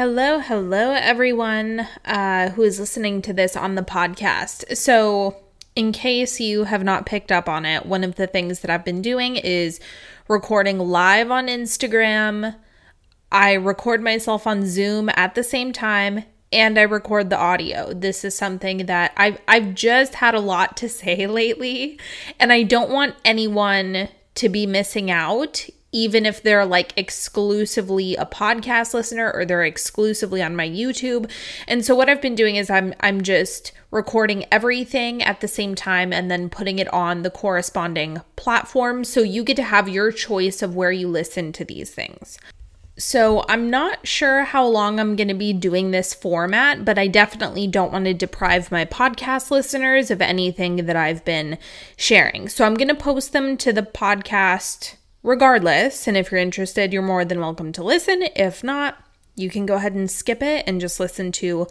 Hello, hello, everyone uh, who is listening to this on the podcast. So, in case you have not picked up on it, one of the things that I've been doing is recording live on Instagram. I record myself on Zoom at the same time and I record the audio. This is something that I've I've just had a lot to say lately and I don't want anyone to be missing out even if they're like exclusively a podcast listener or they're exclusively on my YouTube. And so what I've been doing is I'm I'm just recording everything at the same time and then putting it on the corresponding platform so you get to have your choice of where you listen to these things. So, I'm not sure how long I'm going to be doing this format, but I definitely don't want to deprive my podcast listeners of anything that I've been sharing. So, I'm going to post them to the podcast regardless. And if you're interested, you're more than welcome to listen. If not, you can go ahead and skip it and just listen to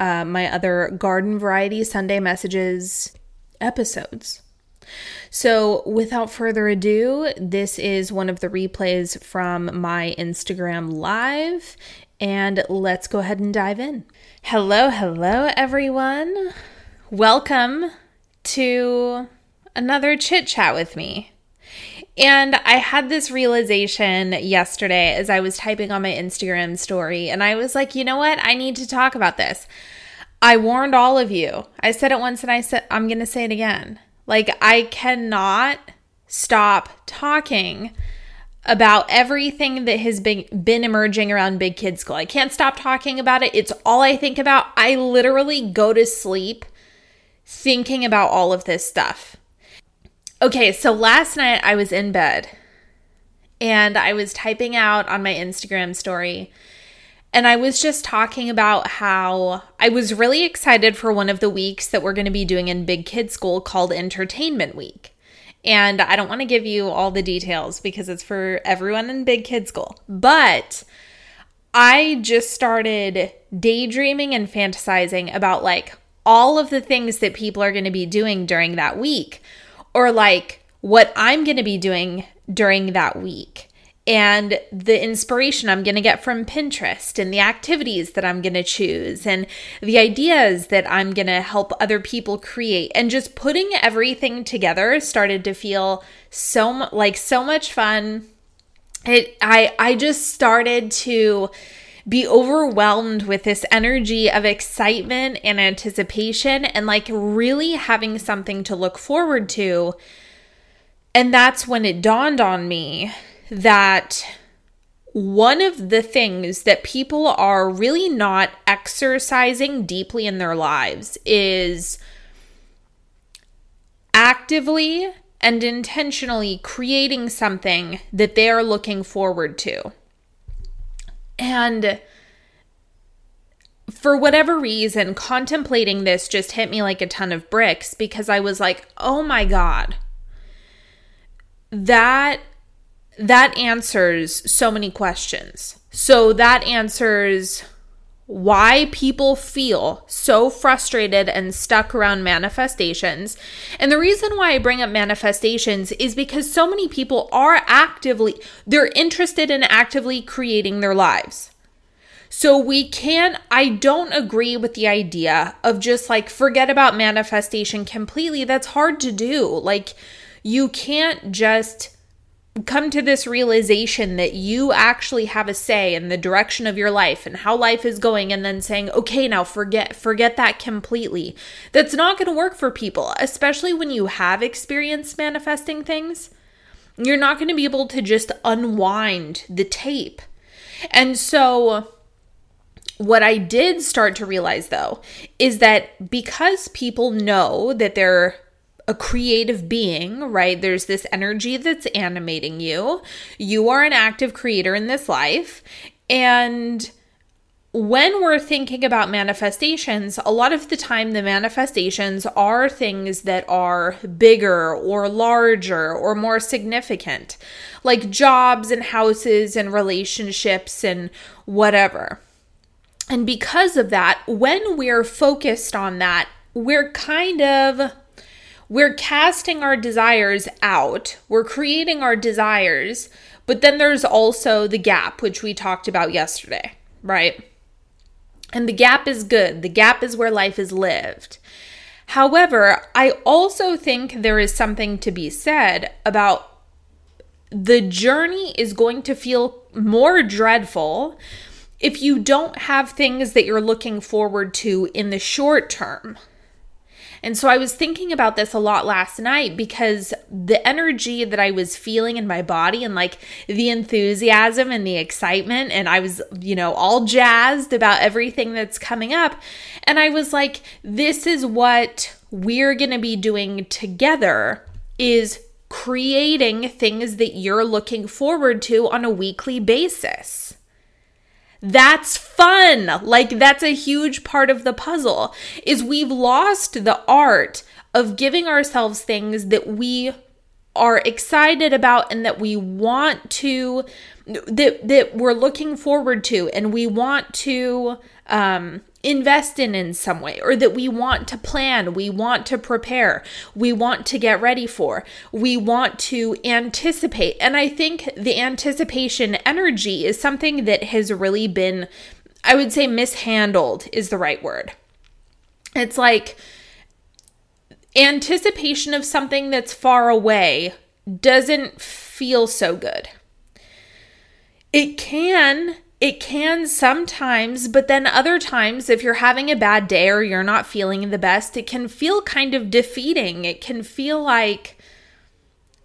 uh, my other garden variety Sunday messages episodes. So, without further ado, this is one of the replays from my Instagram live, and let's go ahead and dive in. Hello, hello, everyone. Welcome to another chit chat with me. And I had this realization yesterday as I was typing on my Instagram story, and I was like, you know what? I need to talk about this. I warned all of you. I said it once and I said I'm going to say it again. Like I cannot stop talking about everything that has been been emerging around Big Kid School. I can't stop talking about it. It's all I think about. I literally go to sleep thinking about all of this stuff. Okay, so last night I was in bed and I was typing out on my Instagram story and I was just talking about how I was really excited for one of the weeks that we're going to be doing in Big Kid School called Entertainment Week. And I don't want to give you all the details because it's for everyone in Big Kid School. But I just started daydreaming and fantasizing about like all of the things that people are going to be doing during that week or like what I'm going to be doing during that week and the inspiration I'm going to get from Pinterest and the activities that I'm going to choose and the ideas that I'm going to help other people create and just putting everything together started to feel so like so much fun. It I I just started to be overwhelmed with this energy of excitement and anticipation and like really having something to look forward to. And that's when it dawned on me that one of the things that people are really not exercising deeply in their lives is actively and intentionally creating something that they are looking forward to. And for whatever reason, contemplating this just hit me like a ton of bricks because I was like, oh my God, that that answers so many questions. So that answers why people feel so frustrated and stuck around manifestations. And the reason why I bring up manifestations is because so many people are actively they're interested in actively creating their lives. So we can't I don't agree with the idea of just like forget about manifestation completely. That's hard to do. Like you can't just come to this realization that you actually have a say in the direction of your life and how life is going and then saying okay now forget forget that completely. That's not going to work for people especially when you have experienced manifesting things. You're not going to be able to just unwind the tape. And so what I did start to realize though is that because people know that they're a creative being, right? There's this energy that's animating you. You are an active creator in this life. And when we're thinking about manifestations, a lot of the time the manifestations are things that are bigger or larger or more significant, like jobs and houses and relationships and whatever. And because of that, when we're focused on that, we're kind of we're casting our desires out, we're creating our desires, but then there's also the gap, which we talked about yesterday, right? And the gap is good. The gap is where life is lived. However, I also think there is something to be said about the journey is going to feel more dreadful if you don't have things that you're looking forward to in the short term. And so I was thinking about this a lot last night because the energy that I was feeling in my body and like the enthusiasm and the excitement, and I was, you know, all jazzed about everything that's coming up. And I was like, this is what we're going to be doing together is creating things that you're looking forward to on a weekly basis. That's fun. Like that's a huge part of the puzzle is we've lost the art of giving ourselves things that we are excited about and that we want to that that we're looking forward to and we want to um invest in in some way or that we want to plan, we want to prepare, we want to get ready for, we want to anticipate. And I think the anticipation energy is something that has really been, I would say, mishandled is the right word. It's like anticipation of something that's far away doesn't feel so good. It can it can sometimes, but then other times, if you're having a bad day or you're not feeling the best, it can feel kind of defeating. It can feel like,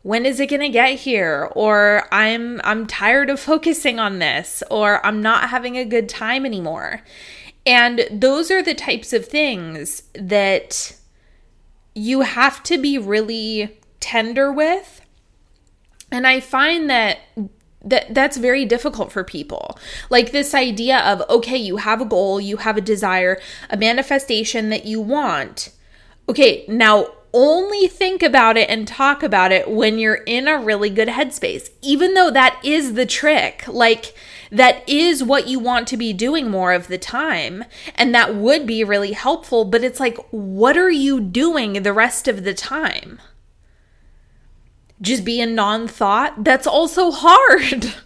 when is it going to get here? Or i'm i'm tired of focusing on this or i'm not having a good time anymore. And those are the types of things that you have to be really tender with. And i find that that that's very difficult for people. Like this idea of okay, you have a goal, you have a desire, a manifestation that you want. Okay, now only think about it and talk about it when you're in a really good headspace. Even though that is the trick. Like that is what you want to be doing more of the time and that would be really helpful, but it's like what are you doing the rest of the time? Just be a non thought, that's also hard.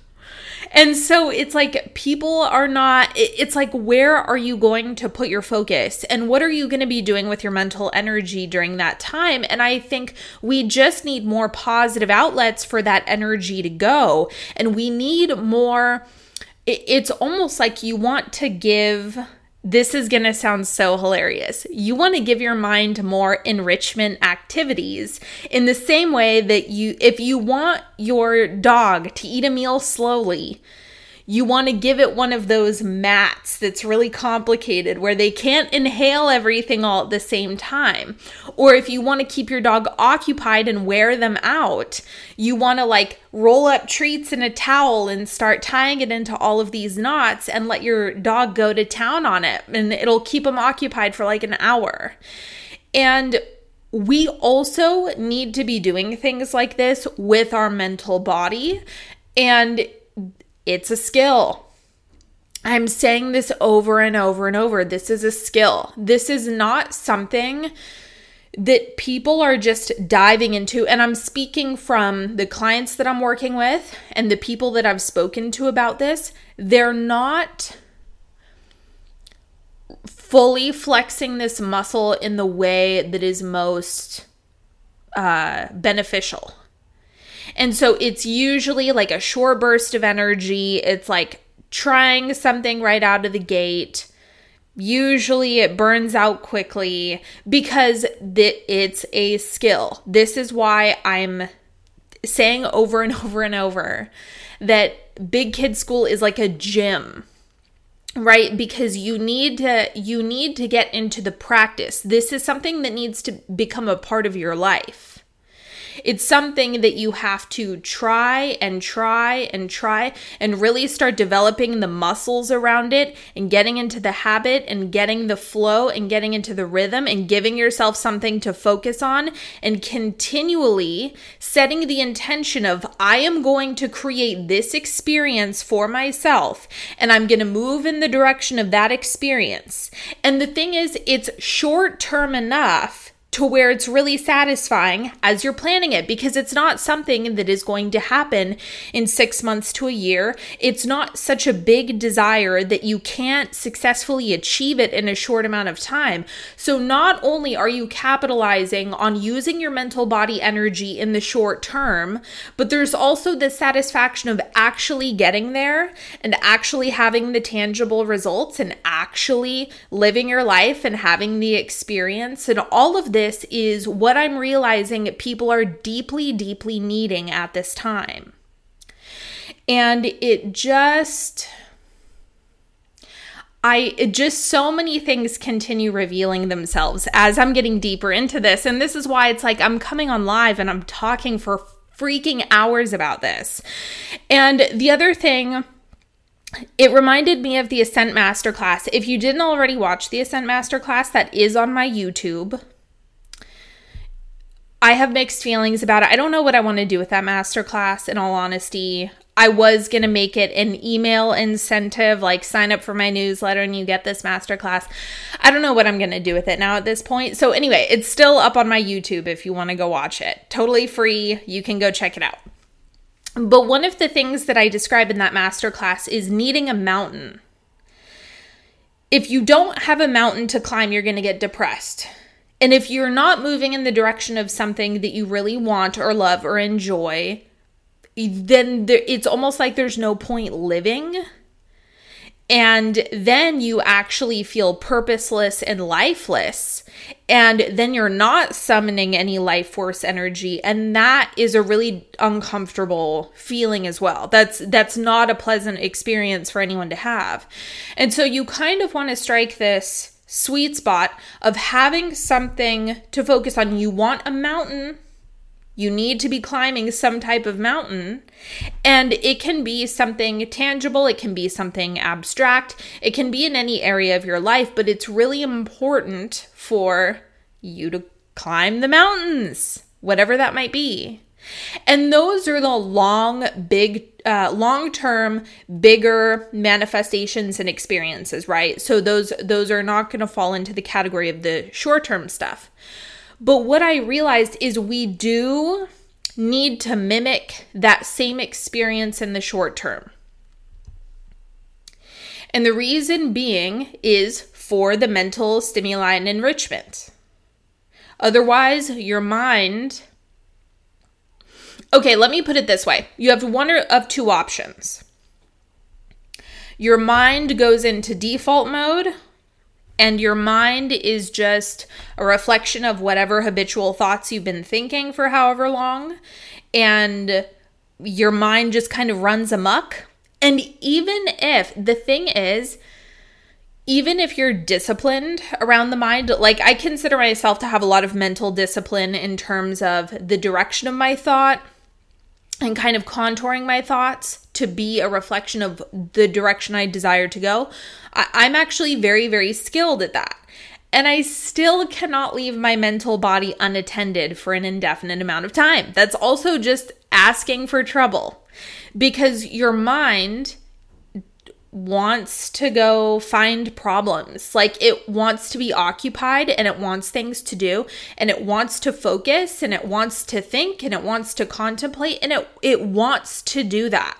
And so it's like people are not, it's like, where are you going to put your focus? And what are you going to be doing with your mental energy during that time? And I think we just need more positive outlets for that energy to go. And we need more, it's almost like you want to give this is going to sound so hilarious. You want to give your mind more enrichment activities in the same way that you, if you want your dog to eat a meal slowly, you want to give it one of those mats that's really complicated where they can't inhale everything all at the same time. Or if you want to keep your dog occupied and wear them out, you want to like roll up treats in a towel and start tying it into all of these knots and let your dog go to town on it and it'll keep them occupied for like an hour. And we also need to be doing things like this with our mental body. And it's a skill. I'm saying this over and over and over. This is a skill. This is not something that people are just diving into. And I'm speaking from the clients that I'm working with and the people that I've spoken to about this. They're not fully flexing this muscle in the way that is most uh, beneficial. And so it's usually like a short burst of energy. It's like trying something right out of the gate. Usually it burns out quickly because th- it's a skill. This is why I'm saying over and over and over that big kid school is like a gym right because you need to you need to get into the practice this is something that needs to become a part of your life it's something that you have to try and try and try and really start developing the muscles around it and getting into the habit and getting the flow and getting into the rhythm and giving yourself something to focus on and continually setting the intention of I am going to create this experience for myself and I'm going to move in the direction of that experience. And the thing is, it's short term enough to where it's really satisfying as you're planning it because it's not something that is going to happen in six months to a year. It's not such a big desire that you can't successfully achieve it in a short amount of time. So, not only are you capitalizing on using your mental body energy in the short term, but there's also the satisfaction of actually getting there and actually having the tangible results and actually living your life and having the experience and all of this this is what I'm realizing people are deeply, deeply needing at this time. And it just. I just so many things continue revealing themselves as I'm getting deeper into this. And this is why it's like I'm coming on live and I'm talking for freaking hours about this. And the other thing it reminded me of the Ascent Masterclass. If you didn't already watch the Ascent Masterclass, that is on my YouTube. I have mixed feelings about it. I don't know what I want to do with that masterclass, in all honesty. I was going to make it an email incentive, like sign up for my newsletter and you get this masterclass. I don't know what I'm going to do with it now at this point. So, anyway, it's still up on my YouTube if you want to go watch it. Totally free. You can go check it out. But one of the things that I describe in that masterclass is needing a mountain. If you don't have a mountain to climb, you're going to get depressed. And if you're not moving in the direction of something that you really want or love or enjoy, then there, it's almost like there's no point living. And then you actually feel purposeless and lifeless. And then you're not summoning any life force energy. And that is a really uncomfortable feeling as well. That's that's not a pleasant experience for anyone to have. And so you kind of want to strike this sweet spot of having something to focus on. You want a mountain, you need to be climbing some type of mountain, and it can be something tangible, it can be something abstract, it can be in any area of your life, but it's really important for you to climb the mountains, whatever that might be. And those are the long, big, uh, long term, bigger manifestations and experiences, right? So those those are not going to fall into the category of the short term stuff. But what I realized is we do need to mimic that same experience in the short term. And the reason being is for the mental stimuli and enrichment. Otherwise, your mind Okay, let me put it this way you have one of two options. Your mind goes into default mode, and your mind is just a reflection of whatever habitual thoughts you've been thinking for however long, and your mind just kind of runs amok. And even if the thing is, even if you're disciplined around the mind, like I consider myself to have a lot of mental discipline in terms of the direction of my thought, and kind of contouring my thoughts to be a reflection of the direction I desire to go, I- am actually very, very skilled at that. And I still cannot leave my mental body unattended for an indefinite amount of time. That's also just asking for trouble because your mind wants to go find problems. Like it wants to be occupied and it wants things to do and it wants to focus and it wants to think and it wants to contemplate and it it wants to do that.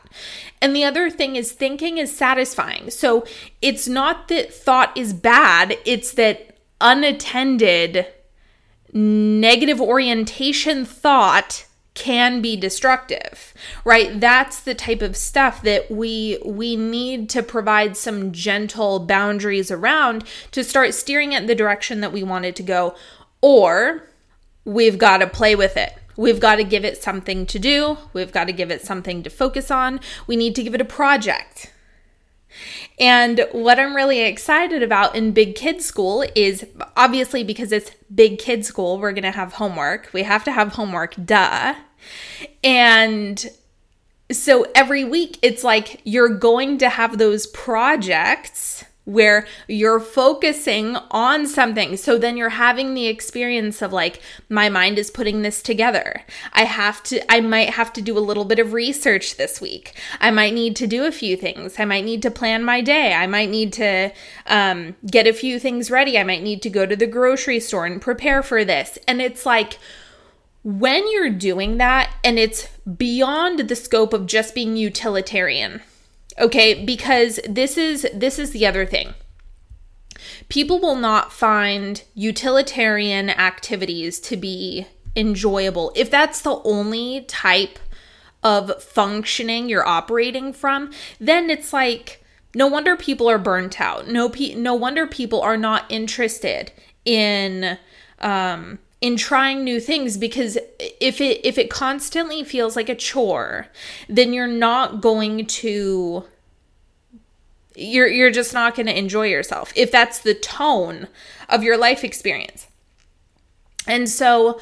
And the other thing is thinking is satisfying. So it's not that thought is bad, it's that unattended negative orientation thought can be destructive right that's the type of stuff that we we need to provide some gentle boundaries around to start steering it in the direction that we want it to go or we've got to play with it We've got to give it something to do. We've got to give it something to focus on. We need to give it a project. And what I'm really excited about in Big Kid School is obviously because it's Big Kid School, we're going to have homework. We have to have homework, duh. And so every week it's like you're going to have those projects where you're focusing on something. So then you're having the experience of like, my mind is putting this together. I have to, I might have to do a little bit of research this week. I might need to do a few things. I might need to plan my day. I might need to um, get a few things ready. I might need to go to the grocery store and prepare for this. And it's like, when you're doing that and it's beyond the scope of just being utilitarian okay because this is this is the other thing. People will not find utilitarian activities to be enjoyable if that's the only type of functioning you're operating from then it's like no wonder people are burnt out. No pe- no wonder people are not interested in um in trying new things because if it if it constantly feels like a chore then you're not going to you're you're just not going to enjoy yourself if that's the tone of your life experience. And so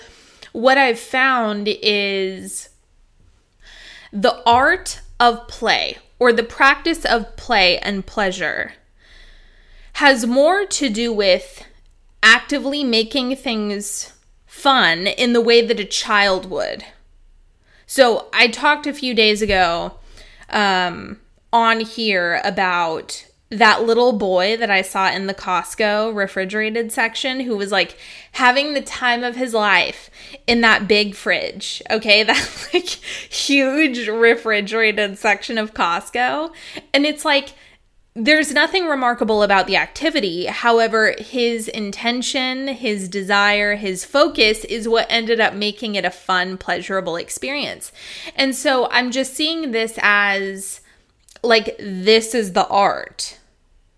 what i've found is the art of play or the practice of play and pleasure has more to do with actively making things fun in the way that a child would. So I talked a few days ago um, on here about that little boy that I saw in the Costco refrigerated section who was like having the time of his life in that big fridge. Okay, that like huge refrigerated section of Costco. And it's like there's nothing remarkable about the activity. However, his intention, his desire, his focus is what ended up making it a fun, pleasurable experience. And so I'm just seeing this as like, this is the art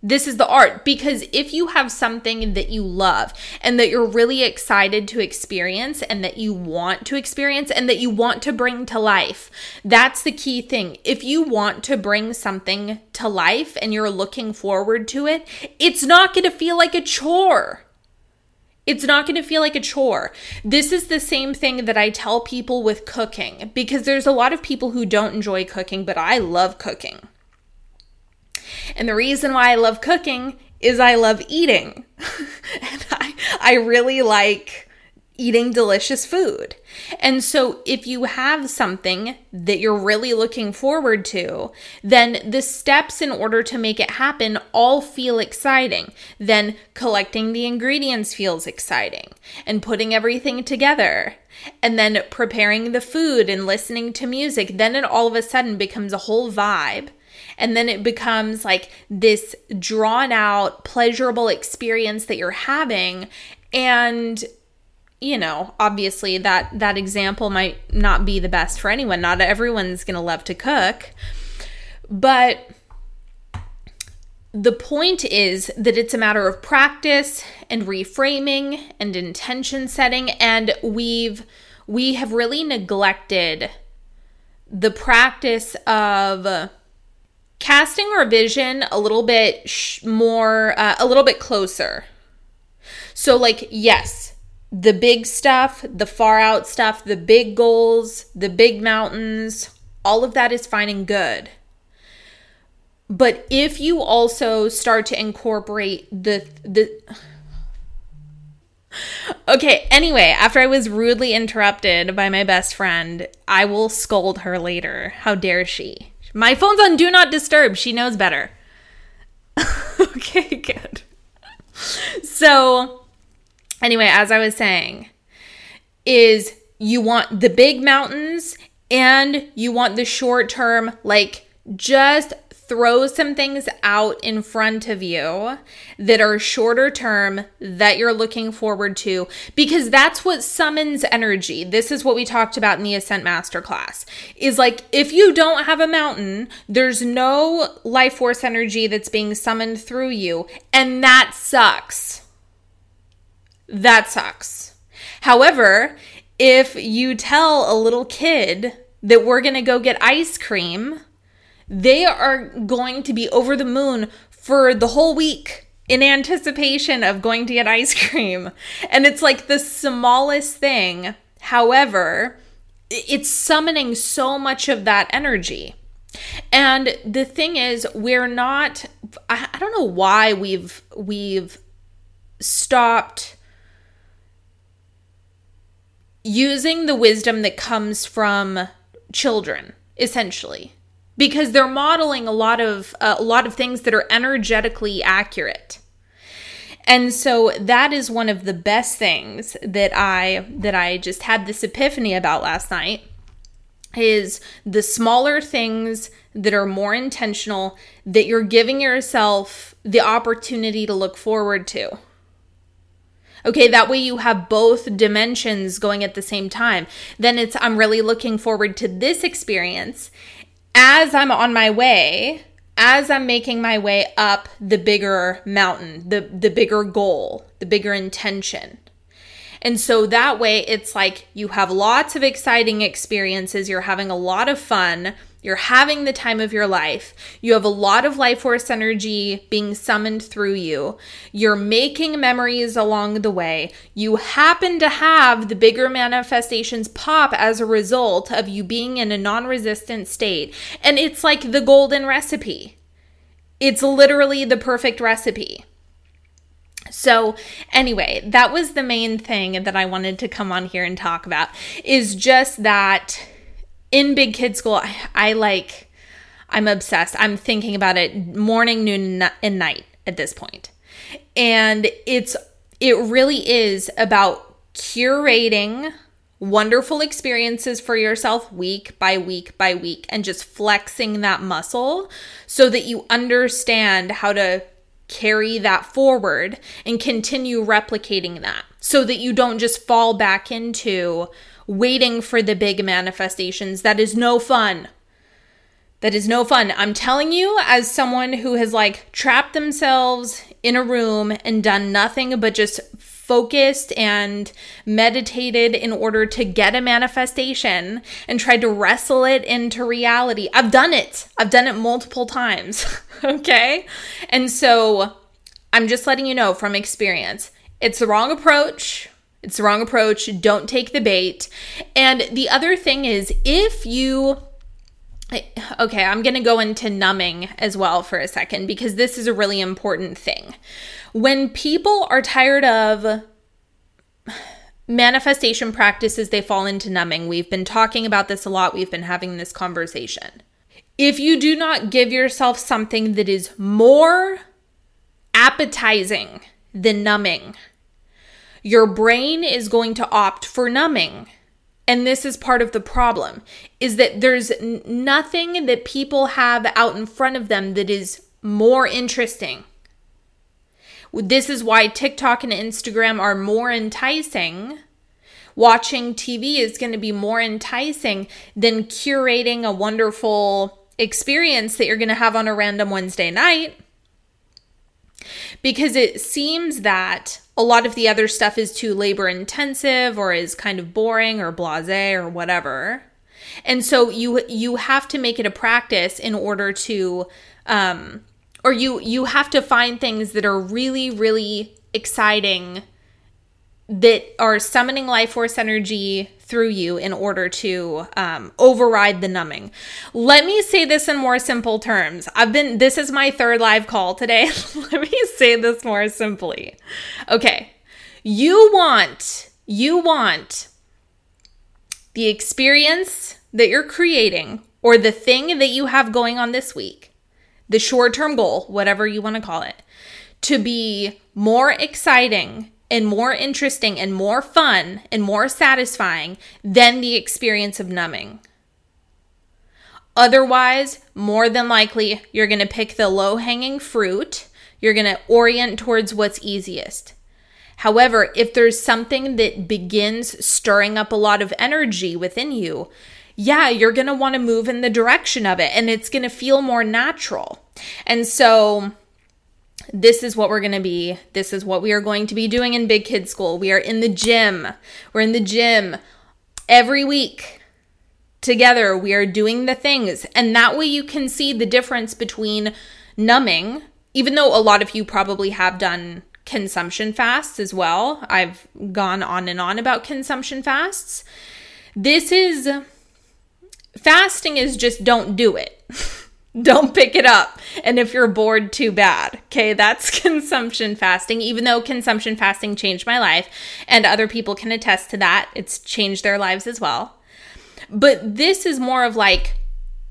this is the art because if you have something that you love and that you're really excited to experience and that you want to experience and that you want to bring to life, that's the key thing. If you want to bring something to life and you're looking forward to it, it's not going to feel like a chore. It's not going to feel like a chore. This is the same thing that I tell people with cooking because there's a lot of people who don't enjoy cooking, but I love cooking. And the reason why I love cooking is I love eating. and I, I really like eating delicious food. And so, if you have something that you're really looking forward to, then the steps in order to make it happen all feel exciting. Then, collecting the ingredients feels exciting, and putting everything together, and then preparing the food and listening to music, then it all of a sudden becomes a whole vibe. And then it becomes like this drawn out, pleasurable experience that you're having. And you know obviously that that example might not be the best for anyone. Not everyone's going to love to cook. But the point is that it's a matter of practice and reframing and intention setting. And we've we have really neglected the practice of casting our vision a little bit sh- more, uh, a little bit closer. So, like, yes, the big stuff, the far out stuff, the big goals, the big mountains, all of that is fine and good. But if you also start to incorporate the the Okay, anyway, after I was rudely interrupted by my best friend, I will scold her later. How dare she? My phone's on do not disturb. She knows better. okay, good. So, anyway, as I was saying, is you want the big mountains and you want the short term, like just throw some things out in front of you that are shorter term that you're looking forward to because that's what summons energy. This is what we talked about in the Ascent Masterclass. Is like if you don't have a mountain, there's no life force energy that's being summoned through you, and that sucks. That sucks. However, if you tell a little kid that we're going to go get ice cream, they are going to be over the moon for the whole week in anticipation of going to get ice cream. And it's like the smallest thing. However, it's summoning so much of that energy. And the thing is, we're not I, don't know why we've we've stopped using the wisdom that comes from children essentially because they're modeling a lot of uh, a lot of things that are energetically accurate and so that is one of the best things that i that i just had this epiphany about last night is the smaller things that are more intentional that you're giving yourself the opportunity to look forward to Okay, that way you have both dimensions going at the same time. Then it's, I'm really looking forward to this experience as I'm on my way, as I'm making my way up the bigger mountain, the, the bigger goal, the bigger intention. And so that way it's like you have lots of exciting experiences, you're having a lot of fun you're having the time of your life. You have a lot of life force energy being summoned through you. You're making memories along the way. You happen to have the bigger manifestations pop as a result of you being in a non resistant state. And it's like the golden recipe. It's literally the perfect recipe. So, anyway, that was the main thing that I wanted to come on here and talk about is just that in big kid school, I, I like, I'm obsessed. I'm thinking about it morning, noon, and night at this point. And it's, it really is about curating wonderful experiences for yourself week by week by week and just flexing that muscle so that you understand how to carry that forward and continue replicating that so that you don't just fall back into waiting for the big manifestations. That is no fun. That is no fun. I'm telling you, as someone who has like trapped themselves in a room and done nothing but just focused and meditated in order to get a manifestation and tried to wrestle it into reality. I've done it. I've done it multiple times. okay. And so I'm just letting you know from experience, it's the wrong approach. It's the wrong approach. Don't take the bait. And the other thing is, if you Okay, I'm going to go into numbing as well for a second because this is a really important thing. When people are tired of manifestation practices, they fall into numbing. We've been talking about this a lot, we've been having this conversation. If you do not give yourself something that is more appetizing than numbing, your brain is going to opt for numbing. And this is part of the problem is that there's nothing that people have out in front of them that is more interesting. This is why TikTok and Instagram are more enticing. Watching TV is going to be more enticing than curating a wonderful experience that you're going to have on a random Wednesday night. Because it seems that a lot of the other stuff is too labor intensive or is kind of boring or blasé or whatever. And so you you have to make it a practice in order to um or you you have to find things that are really really exciting that are summoning life force energy through you in order to um, override the numbing. Let me say this in more simple terms. I've been, this is my third live call today. Let me say this more simply. Okay. You want, you want the experience that you're creating or the thing that you have going on this week, the short term goal, whatever you want to call it, to be more exciting and more interesting and more fun and more satisfying than the experience of numbing. Otherwise, more than likely, you're going to pick the low hanging fruit. You're going to orient towards what's easiest. However, if there's something that begins stirring up a lot of energy within you, yeah, you're going to want to move in the direction of it and it's going to feel more natural. And so, this is what we're going to be. This is what we are going to be doing in Big Kid School. We are in the gym. We're in the gym every week together. We are doing the things. And that way you can see the difference between numbing, even though a lot of you probably have done consumption fasts as well. I've gone on and on about consumption fasts. This is fasting is just don't do it. don't pick it up. And if you're bored, too bad. Okay, that's consumption fasting, even though consumption fasting changed my life, and other people can attest to that. It's changed their lives as well. But this is more of like,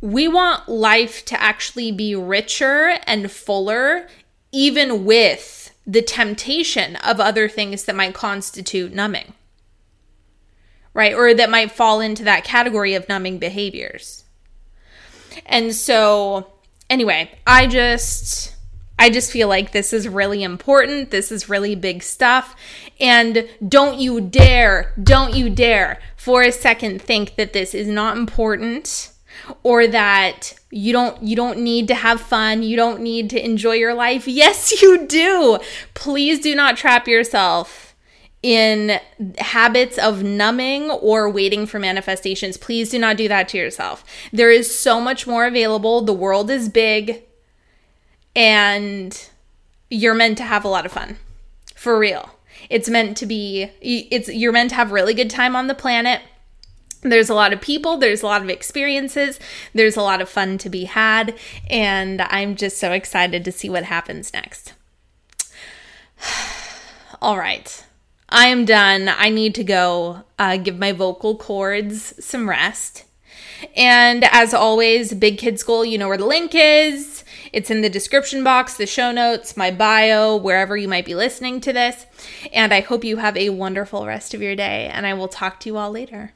we want life to actually be richer and fuller, even with the temptation of other things that might constitute numbing, right? Or that might fall into that category of numbing behaviors. And so, anyway, I just. I just feel like this is really important. This is really big stuff. And don't you dare, don't you dare for a second think that this is not important or that you don't you don't need to have fun, you don't need to enjoy your life. Yes, you do. Please do not trap yourself in habits of numbing or waiting for manifestations. Please do not do that to yourself. There is so much more available. The world is big and you're meant to have a lot of fun. For real. It's meant to be it's you're meant to have really good time on the planet. There's a lot of people, there's a lot of experiences, there's a lot of fun to be had, and I'm just so excited to see what happens next. All right. I am done. I need to go uh, give my vocal cords some rest. And as always, Big Kid School, you know where the link is. It's in the description box, the show notes, my bio, wherever you might be listening to this. And I hope you have a wonderful rest of your day, and I will talk to you all later.